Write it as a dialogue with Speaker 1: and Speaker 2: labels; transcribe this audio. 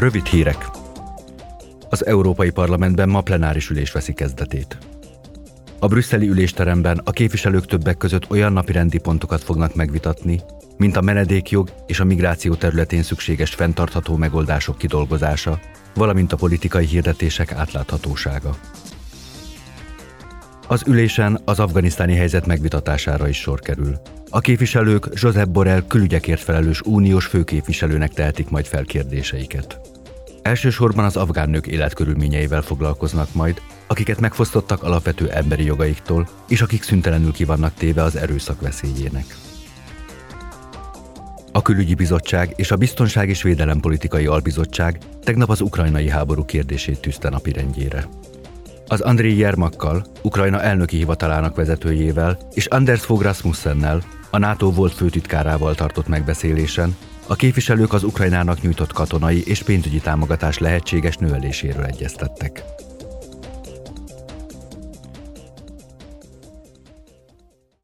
Speaker 1: Rövid hírek. Az Európai Parlamentben ma plenáris ülés veszi kezdetét. A brüsszeli ülésteremben a képviselők többek között olyan napirendi pontokat fognak megvitatni, mint a menedékjog és a migráció területén szükséges fenntartható megoldások kidolgozása, valamint a politikai hirdetések átláthatósága. Az ülésen az afganisztáni helyzet megvitatására is sor kerül. A képviselők Josep Borrell külügyekért felelős uniós főképviselőnek tehetik majd fel kérdéseiket. Elsősorban az afgán nők életkörülményeivel foglalkoznak majd, akiket megfosztottak alapvető emberi jogaiktól, és akik szüntelenül kivannak téve az erőszak veszélyének. A Külügyi Bizottság és a Biztonság és Védelempolitikai Albizottság tegnap az ukrajnai háború kérdését tűzte napirendjére. Az André Jermakkal, Ukrajna elnöki hivatalának vezetőjével és Anders Fogh Rasmussennel, a NATO volt főtitkárával tartott megbeszélésen a képviselők az Ukrajnának nyújtott katonai és pénzügyi támogatás lehetséges növeléséről egyeztettek.